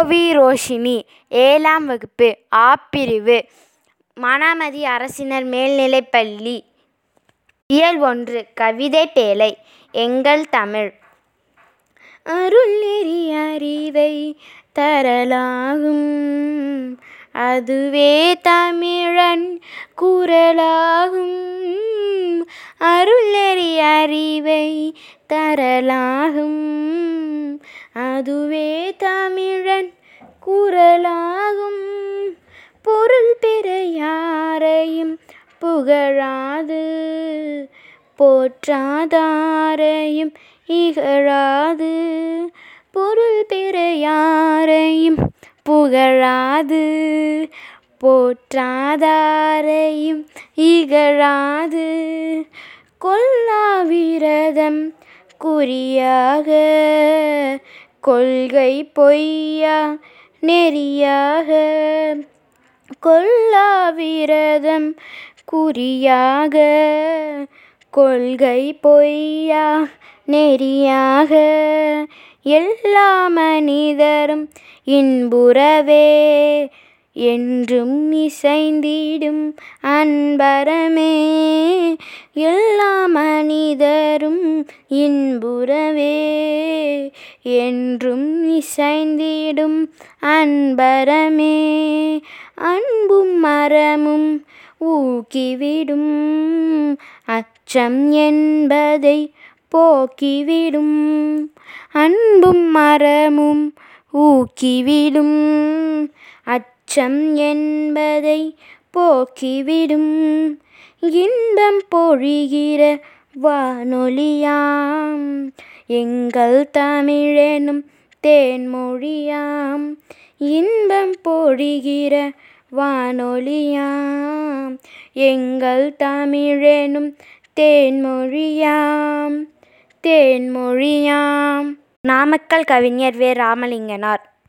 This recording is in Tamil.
கோவிரோஷினி ஏழாம் வகுப்பு ஆ பிரிவு மனாமதி அரசினர் மேல்நிலைப்பள்ளி இயல் ஒன்று கவிதை பேழை எங்கள் தமிழ். அருள் நெறி அறிவை தரலாகும். அதுவே தமிழன் குரலாகும். அருள் நெறி அறிவை தரலாகும். அதுவே தமிழ் குரலாகும் பொருள் பெற யாரையும் புகழாது. போற்றாதாரையும் இகழாது. பொருள் பெற யாரையும் புகழாது. போற்றாதாரையும் இகழாது. கொள்ளா விரதம் குறியாக கொள்கை பொய்யா நெறியாக கொள்ளா விரதம் குறியாக கொள்கை பொய்யா நெறியாக எல்லா மனிதரும் இன்புறவே என்றும் இசைந்திடும் அன்பரமே. எல்லா மனிதரும் இன்புறவே என்றும் இசைந்திடும் அன்பரமே. அன்பும் மரமும் ஊக்கிவிடும் அச்சம் என்பதை போக்கிவிடும். அன்பும் மரமும் ஊக்கிவிடும் அச்சம் என்பதைப் போக்கிவிடும். இன்பம் பொழிகிற வானொலியாம். எங்கள் தமிழெனும் தேன்மொழியாம். இன்பம் பொழிகிற வானொலியாம். எங்கள் தமிழெனும் தேன்மொழியாம். தேன்மொழியாம். நாமக்கல் கவிஞர் வே. ராமலிங்கனார்.